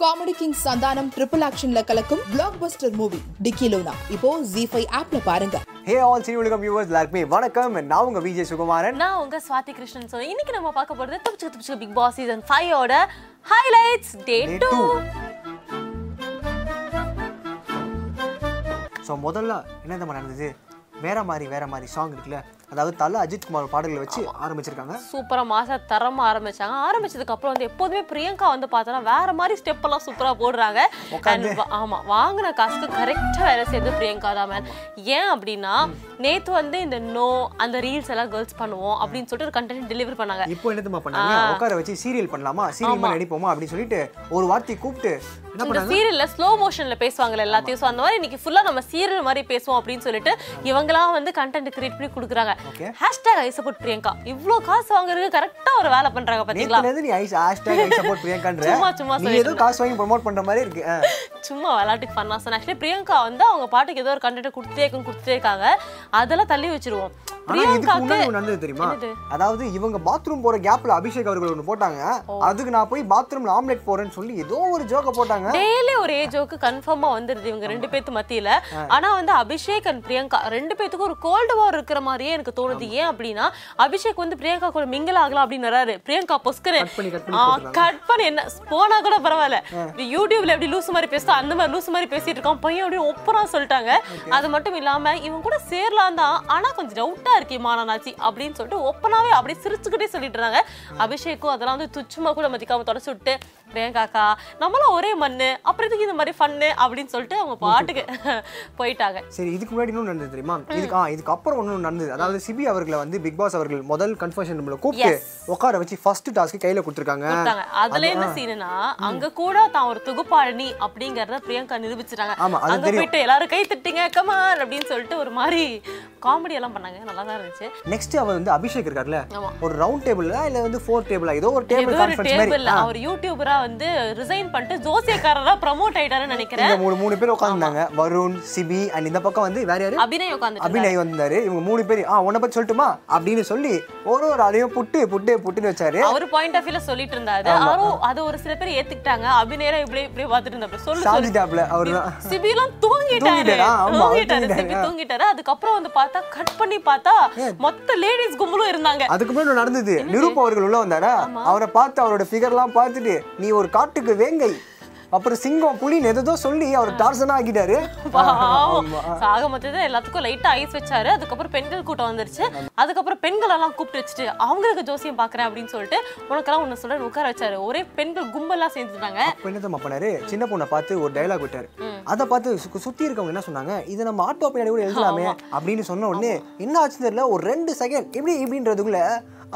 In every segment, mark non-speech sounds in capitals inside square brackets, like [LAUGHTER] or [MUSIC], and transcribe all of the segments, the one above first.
Comedy king Santhanam triple ஆக்ஷன்ல கலக்கும் blockbuster movie Dikkiloona இப்போ ஜி ஃபைவ் ஆப்ல பாருங்க. Hey all Cini Ulagam viewers எல்லாருக்குமே வணக்கம். நான் உங்க விஜய் சுகுமாரன். நான் உங்க ஸ்வாதி கிருஷ்ணன். ஸோ இன்னைக்கு நம்ம பார்க்க போறது துப்ச்சு துப்ச்சு பிக் பாஸ் சீசன் ஃபைவ் ஓட ஹைலைட்ஸ் டே டூ. ஸோ முதல்ல என்ன தெரியுமா நடந்தது? வேற மாதிரி வேற மாதிரி சாங் இருக்குல்ல. அதாவது தல அஜித் குமார் பாடல்களை வச்சு ஆரம்பிச்சிருக்காங்க. சூப்பரா மாசா தரமா ஆரம்பிச்சாங்க. ஆரம்பிச்சதுக்கு அப்புறம் வந்து எப்போதுமே பிரியங்கா வந்து பார்த்தோன்னா வேற மாதிரி ஸ்டெப் எல்லாம் சூப்பரா போடுறாங்க. And வா- ஆமா வாங்கின காசுக்கு கரெக்டா வேலை செய்யுது பிரியங்கா தான் மேன் ஏன் அப்படின்னா நேத்து வந்து இந்த நோ அந்த ரீல்ஸ் எல்லாம் கேர்ள்ஸ் பண்ணுவோம் அப்படின்னு சொல்லிட்டு ஒரு கண்டென்ட் டெலிவரி பண்ணாங்க. இப்போ என்ன தெரியுமா பண்ணாங்க உட்கார வச்சு சீரியல் பண்ணலாமா? சீரியல் நடிப்போமா அப்படின்னு சொல்லிட்டு ஒரு வார்த்தை கூப்பிட்டு இந்த சீரியல்ல ஸ்லோ மோஷன்ல பேசுவாங்கல்ல எல்லாத்தையும். ஸோ அந்த மாதிரி இன்னைக்கு ஃபுல்லா நம்ம சீரியல் மாதிரி பேசுவோம் அப்படின்னு சொல்லிட்டு இவங்கலாம் வந்து கண்டென்ட் கிரியேட் பண்ணி கொடுக்குறாங்க. ஹேஷ்டேக் ஐ சப்போர்ட் பிரியங்கா இவ்ளோ காசு வாங்குறதுக்கு கரெக்டா ஒரு வேலை பண்றாங்க பாத்தீங்களா? இருந்து நீ ஐஸ் ஹேஷ்டேக் ஐ சப்போர்ட் பிரியங்கான்ற சும்மா சும்மா நீ ஏதோ காசு வாங்கி ப்ரோமோட் பண்ற மாதிரி இருக்கு. [LAUGHS] சும்மா விளையாட்டுக்கு பண்ணா சார் ஆக்சுவலி பிரியங்கா வந்து அவங்க பாட்டுக்கு ஏதோ ஒரு கண்டென்ட் இருக்கும் கொடுத்துட்டே இருக்காங்க. அதெல்லாம் தள்ளி வச்சிருவோம். நடந்தது தெரியுமா? அதாவது இவங்க பாத்ரூம் போற கேப்ல அபிஷேக் அவர்கள் ஒண்ணு போட்டாங்க. அதுக்கு நான் போய் பாத்ரூம்ல ஆம்லெட் போறேன்னு சொல்லி ஏதோ ஒரு ஜோக்க போட்டாங்க. டெய்லி ஒரு ஏஜோக்கு கன்ஃபார்மா வந்துருது இவங்க ரெண்டு பேத்து மத்தியில. ஆனா வந்து அபிஷேக் அண்ட் பிரியங்கா ரெண்டு பேத்துக்கும் ஒரு கோல்டு வார் இருக்கிற மாதிரியே எனக்கு தோணுது. ஏன் அப்படின்னா அபிஷேக் வந்து பிரியங்கா கூட மிங்கில் ஆகலாம் அப்படின்னு பிரியங்கா பொஸ்கரு கட் பண்ணி என்ன? போனா கூட பரவாயில்ல. யூடியூப்ல எப்படி லூஸ் மாதிரி பேசுதோ அந்த மாதிரி லூஸ் மாதிரி பேசிட்டு இருக்கான். பையன் அப்படியே ஒப்பரா சொல்லிட்டாங்க. அது மட்டும் இல்லாம இவங்க கூட சேரலாம் தான். ஆனா கொஞ்சம் டவுட்டா இருக்கே மானாச்சு அப்படின்னு சொல்லிட்டு ஒப்பனாவே அப்படியே சிரிச்சுக்கிட்டே சொல்லிட்டு இருந்தாங்க. அபிஷேக்கும் அதெல்லாம் வந்து துச்சமா கூட மதிக்காம தொடச்சு விட்டு பிரியங்காக்கா நம்மளும் ஒரே மண்ணு அப்புறம் இதுக்கு இந்த மாதிரி ஃபன்னு அப்படின்னு சொல்லிட்டு அவங்க பாட்டுக்கு போயிட்டாங்க. சரி இதுக்கு முன்னாடி இன்னும் நடந்தது தெரியுமா? இதுக்கு ஆ இதுக்கு அப்புறம் ஒன்றும் நடந்தது. அதாவது சிபி அவர்களை வந்து பிக் பாஸ் அவர்கள் முதல் கன்ஃபர்ஷன் ரூம்ல கூப்பிட்டு உட்கார வச்சு ஃபர்ஸ்ட் டாஸ்க் கையில கொடுத்துருக்காங்க. அதுல என்ன சீனுனா அங்க கூட தான் ஒரு தொகுப்பாளினி அப்படிங்கறத பிரியங்கா நிரூபிச்சிட்டாங்க. அங்க போயிட்டு எல்லாரும் கை தட்டுங்க கமான் அப்படின்னு சொல்லிட்டு ஒரு மாதிரி காமெடி எல்லாம் பண்ணாங்க. நல்லா தான் இருந்துச்சு. நெக்ஸ்ட் அவர் வந்து அபிஷேக் இருக்கார்ல? ஆமா. ஒரு ரவுண்ட் டேபிள்ல இல்ல வந்து ஃபோர் டேபிளா ஏதோ ஒரு டேபிள் கான்ஃபரன்ஸ் மாதிரி. அவர் யூடியூபரா வந்து ரிசைன் பண்ணிட்டு ஜோசியக்காரரா ப்ரமோட் ஆயிட்டாருன்னு நினைக்கிறேன். மூணு மூணு பேர் உட்கார்ந்தாங்க. வருண் சிபி அண்ட் இந்த பக்கம் வந்து வேற யாரு? அபிநய் உட்காந்துட்டு அபிநய் வந்தாரு. இவங்க மூணு பேர் ஆ உன்னை பத்தி சொல்லட்டுமா? அப்படின்னு சொல்லி ஒரு ஒரு அதையும் புட்டு புட்டு புட்டுன்னு வச்சாரு. அவர் பாயிண்ட் ஆஃப் வியூல சொல்லிட்டு இருந்தாரு. அவரும் அது ஒரு சில பேர் ஏத்துக்கிட்டாங்க. அபிநயம் இப்படி இப்படி பாத்துட்டு இருந்தாரு. சொல்லு சொல்லு. சாஞ்சிட்டாப்ல அவரு தான். சிபிலாம் தூங்கிட்டாரு. தூங்கிட்டாரா? சிபி தூங்கிட்டாரு. அதுக்கப்புறம் வந்து பார்த்தா கட் பண்ணி பார்த்தா மொத்த லேடிஸ் கும்பலும் இருந்தாங்க. அதுக்கு முன்னாடி நடந்தது. நிரூப் அவர்கள் உள்ள வந்தாரா? அவரை பார்த்து அவரோட ஃபிகர்லாம் பார்த்துட்டு நீ ஒரு காட்டுக்கு வேங்கை அப்புறம் சிங்கம் புலின்னு எதோ சொல்லி அவர் டார்சனா ஆக்கிட்டாரு பாவம். சாக மொத்தத்துல எல்லாத்துக்கும் லைட்டா ஐஸ் வச்சாரு. அதுக்கப்புறம் பெண்கள் கூட்டம் வந்துருச்சு. அதுக்கப்புறம் பெண்கள் எல்லாம் கூப்பிட்டு வச்சுட்டு அவங்களுக்கு ஜோசியம் பாக்குறேன் அப்படின்னு சொல்லிட்டு உனக்கெல்லாம் ஒண்ணு சொல்றேன் உட்கார வச்சாரு. ஒரே பெண்கள் கும்பலா சேர்ந்துட்டாங்க. அப்ப என்ன தெரியுமா பண்ணாரு? சின்ன பொண்ணை பார்த்து ஒரு டைலாக் விட்டாரு. அதை பார்த்து சுத்தி இருக்கவங்க என்ன சொன்னாங்க? இதை நம்ம ஆட்டோ பின்னாடி கூட எழுதலாமே அப்படின்னு சொன்ன உடனே என்ன ஆச்சு தெரியல ஒரு ரெண்டு செகண்ட் இப்படி இப்படின்றதுக்குள்ள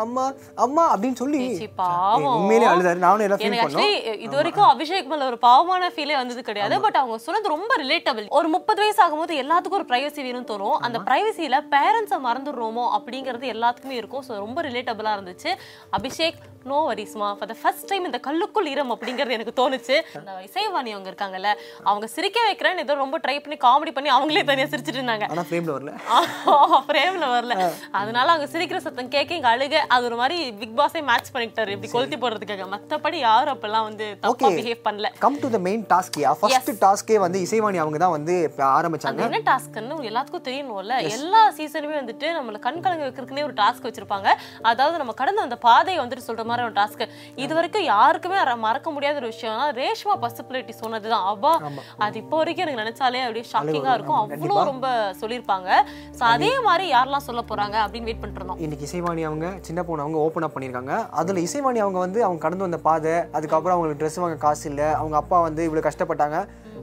அம்மா அம்மா அப்படின்னு சொல்லி சீ, பாவம். ஏய், உண்மையிலேயே அழுதாரு. நானும் எல்லாம் ஃபீல் எனக்கு பண்ணோம். ஆக்சுவலி இது வரைக்கும் அபிஷேக் மேல ஒரு பாவமான ஃபீலே வந்தது கிடையாது. பட் அவங்க சொன்னது ரொம்ப ரிலேட்டபிள் ஒரு முப்பது வயசு ஆகும்போது எல்லாத்துக்கும் ஒரு பிரைவசி வேணும்னு தோணும். அந்த பிரைவசியில பேரண்ட்ஸை மறந்துடுறோமோ அப்படிங்கிறது எல்லாத்துக்குமே இருக்கும். ஸோ ரொம்ப ரிலேட்டபிளா இருந்துச்சு. அபிஷேக் நோ வரிஸ்மா ஃபார் த ஃபர்ஸ்ட் டைம் இந்த கல்லுக்குள் ஈரம் அப்படிங்கிறது எனக்கு தோணுச்சு. அந்த இசைவாணி அவங்க இருக்காங்கல்ல அவங்க சிரிக்க வைக்கிறேன்னு ஏதோ ரொம்ப ட்ரை பண்ணி காமெடி பண்ணி அவங்களே தனியா சிரிச்சிட்டு இருந்தாங்க. ஆனா ஃப்ரேம்ல வரல. [LAUGHS] பிரேம்ல வரல. அதனால அவங்க சிரிக்கிற சத்தம் கேட்க இங்க அழுக. அது ஒரு மாதிரி பிக் பாஸே மேட்ச் பண்ணிட்டாரு இப்படி கொளுத்தி போடுறதுக்காக. மத்தபடி யாரும் அப்பெல்லாம் வந்து தப்பா. பிஹேவ் பண்ணல. கம் டு த மெயின் டாஸ்கியா ஃபர்ஸ்ட் டாஸ்கே வந்து இசைவாணி அவங்க தான் வந்து ஆரம்பிச்சாங்க. என்ன டாஸ்க்னு எல்லாத்துக்கும் தெரியணும்ல. எல்லா சீசனுமே வந்துட்டு நம்மள கண் கலங்க வைக்கிறதுக்குனே ஒரு டாஸ்க் வச்சிருப்பாங்க. அதாவது நம்ம கடந்த அந்த பாதையை வந்துட்டு சொல்ற மாதிரி ஒரு டாஸ்க் இது வரைக்கும் யாருக்குமே மறக்க முடியாத ஒரு விஷயம். ரேஷ்மா பசிபிலிட்டி சொன்னதுதான். அவா அது இப்போ வரைக்கும் எனக்கு நினைச்சாலே அப்படியே ஷாக்கிங்கா இருக்கும். அவ்வளோ ரொம்ப சொல்லியிருப்பாங்க. சோ அதே மாதிரி யாரெல்லாம் சொல்ல போறாங்க அப்படின்னு வெயிட் பண்ணிட்டு இருந்தோம். இன்னைக்கு இசைவாணி அவங்க சின்ன பொண்ணு அவங்க ஓப்பன் அப் பண்ணியிருக்காங்க. அதுல இசைவாணி அவங்க வந்து அவங்க கடந்து வந்த பாதை அதுக்கப்புறம் அவங்களுக்கு ட்ரெஸ் வாங்க காசு இல்லை அவங்க அப்பா வந்து இவ்வளவு கஷ்டப்பட்டாங்க.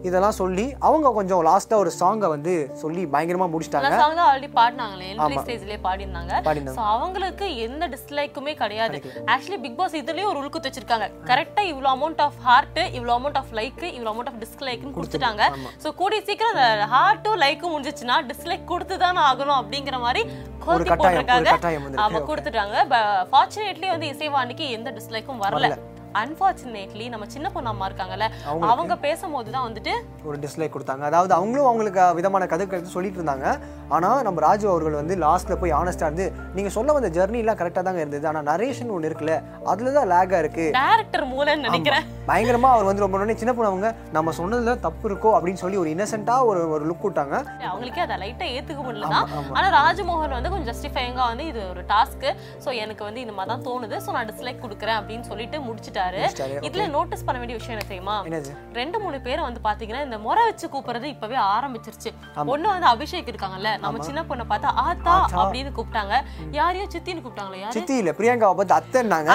இதெல்லாம் சொல்லி அவங்க கொஞ்சம் லாஸ்டா ஒரு சாங்கை வந்து சொல்லி பயங்கரமா முடிச்சிட்டாங்க. சாங் ஆல்ரெடி பாடினாங்களே என்ட்ரி ஸ்டேஜ்லயே பாடினாங்க. சோ அவங்களுக்கு எந்த டிஸ்லைக்குமே கிடையாது. ஆக்சுவலி பிக் பாஸ் இதுலயும் ஒரு உள்குத்து வச்சிருக்காங்க. கரெக்டா இவ்வளவு அமௌண்ட் ஆஃப் ஹார்ட் இவ்வளவு அமௌண்ட் ஆஃப் லைக் இவ்வளவு அமௌண்ட் ஆஃப் டிஸ்லைக்னு கொடுத்துட்டாங்க. சோ கூடிய சீக்கிரம் ஹார்ட்டும் லைக்கும் முடிஞ்சிச்சுன்னா டிஸ்லைக் கொடுத்து தானே ஆகணும் அப்படிங்கிற மாதிரி கோர்த்தி கட்டாயம், ஒரு கட்டாயம். ஆமா கொடுத்துட்டாங்க. ஃபார்ச்சுனேட்லி வந்து இசைவாணிக்கு எந்த டிஸ்லைக்கும் வரல. அன்பார்ச்சுனேட்லி நம்ம சின்ன பொண்ணு அம்மா இருக்காங்கல்ல அவங்க பேசும்போது தான் வந்துட்டு ஒரு டிஸ்லைக் கொடுத்தாங்க. அதாவது அவங்களும் அவங்களுக்கு விதமான கதை சொல்லிட்டு இருந்தாங்க ஆனா நம்ம ராஜு அவர்கள் வந்து லாஸ்ட்ல போய் ஆனஸ்டா இருந்து நீங்க சொல்ல வந்த ஜெர்னி எல்லாம் கரெக்டா தாங்க இருந்தது. ஆனா நரேஷன் ஒன்று இருக்குல்ல அதுல தான் லேகா இருக்கு. டேரக்டர் மூலன்னு நினைக்கிறேன். பயங்கரமா அவர் வந்து ரொம்ப உடனே சின்ன பொண்ணு அவங்க நம்ம சொன்னதுல தப்பு இருக்கோ அப்படின்னு சொல்லி ஒரு இன்னசென்ட்டா ஒரு ஒரு லுக் விட்டாங்க. அவங்களுக்கே அதை லைட்டா ஏத்துக்க முடியலதான் ஆனா ராஜமோகன் வந்து கொஞ்சம் ஜஸ்டிஃபைங்கா வந்து இது ஒரு டாஸ்க் சோ எனக்கு வந்து இந்த மாதிரி தான் தோணுது. சோ நான் டிஸ்லைக் கொடுக்குறேன் அப்படின்னு சொல்லிட்டு முடிச்சிட்டாரு. இதுல நோட்டீஸ் பண்ண வேண்டிய விஷயம் என்ன தெரியுமா? ரெண்டு மூணு பேரை வந்து பாத்தீங்கன்னா இந்த முறை வச்சு கூப்பிடுறது இப்பவே ஆரம்பிச்சிருச்சு. ஒண்ணு வந்து அபிஷேக் இருக்காங்கல்ல நம்ம சின்ன பொண்ணை பார்த்தா ஆத்தா அப்படின்னு கூப்பிட்டாங்க. யாரையோ சித்தின்னு கூப்பிட்டாங்களே சித்தி இல்ல பிரியங்காவை பார்த்து அத்தைன்னாங்க.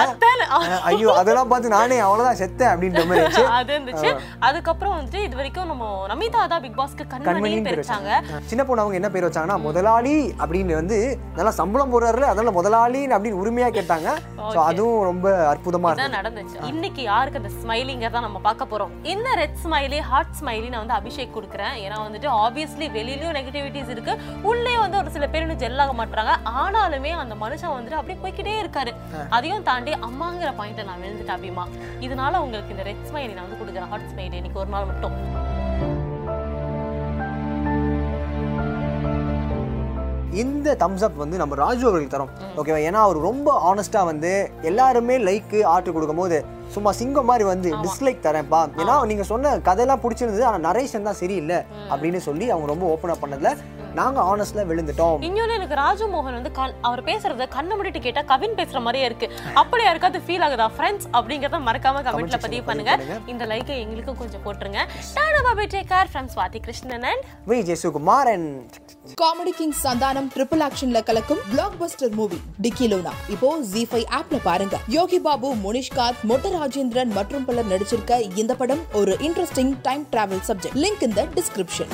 ஐயோ அதெல்லாம் பார்த்து நானே அவ்வளவுதான் செத்தேன் அப்படின்ற மாதிரி [LAUGHS] அது இருந்துச்சு. அதுக்கப்புறம் வந்துட்டு இது வரைக்கும் நம்ம நமிதா தான் பிக் பாஸ்க்கு கண்மணின்னு பேர் வச்சாங்க. சின்ன பொண்ணு அவங்க என்ன பேர் வச்சாங்கன்னா முதலாளி அப்படின்னு வந்து நல்லா சம்பளம் போடுறாருல அதனால முதலாளின்னு அப்படின்னு உரிமையா கேட்டாங்க. ஸோ அதுவும் ரொம்ப அற்புதமா இதான் நடந்துச்சு. இன்னைக்கு யாருக்கு அந்த ஸ்மைலிங்க தான் நம்ம பார்க்க போறோம்? இந்த ரெட் ஸ்மைலி ஹார்ட் ஸ்மைலி நான் வந்து அபிஷேக் கொடுக்குறேன். ஏன்னா வந்துட்டு ஆப்வியஸ்லி வெளியிலயும் நெகட்டிவிட்டிஸ் இருக்கு. உள்ளே வந்து ஒரு சில பேர் இன்னும் ஜெல் ஆக மாட்டாங்க ஆனாலுமே அந்த மனுஷன் வந்துட்டு அப்படியே போய்க்கிட்டே இருக்காரு. அதையும் தாண்டி அம்மாங்கிற பாயிண்ட்ல நான் விழுந்துட்டேன் அபிமா. இதனால உங்களுக்கு இந்த ரெட் ஸ்மைலி நான் வந்து கொடுக்குறேன். ஹார்ட் ஸ்மைலி இன்னைக்கு ஒரு நாள் மட்டும். இந்த தம்ஸ் அப் வந்து நம்ம ராஜு அவர்களுக்கு தரோம். ஓகேவா ஏன்னா அவர் ரொம்ப ஆனஸ்டா வந்து எல்லாருமே லைக்கு ஆட்டு கொடுக்கும்போது சும்மா சிங்கம் மாதிரி வந்து டிஸ்லைக் தரேன்ப்பா. ஏன்னா நீங்க சொன்ன கதையெல்லாம் பிடிச்சிருந்தது ஆனா நரேஷன் தான் சரியில்லை அப்படின்னு சொல்லி அவங்க ரொம்ப ஓப்பனா பண்ணதுல நாங்க ஆனஸ்ட்ல விழுந்துட்டோம். இன்னொன்னு எனக்கு ராஜமோகன் வந்து கண்- அவர் பேசுறத கண்ணை மூடிட்டு கேட்டா கவின் பேசுற மாதிரியே இருக்கு. அப்படி யாருக்காவது ஃபீல் ஆகுதா? ஃப்ரெண்ட்ஸ் அப்படிங்கறத மறக்காம கமெண்ட்ல பதிவு பண்ணுங்க. இந்த லைக்கை எங்களுக்கும் கொஞ்சம் போட்டுருங்க. Tata bye bye take care from Swathi Krishnan and V. Jayasukumar and comedy king Santhanam triple ஆக்ஷன்ல கலக்கும் பிளாக் பஸ்டர் மூவி டிக்கிலோனா இப்போ ஜி ஃபைவ் ஆப்ல பாருங்க. யோகி பாபு முனிஷ்காத் மொட்ட ராஜேந்திரன் மற்றும் பலர் நடிச்சிருக்க இந்த படம் ஒரு interesting time travel subject link இந்த டிஸ்கிரிப்ஷன்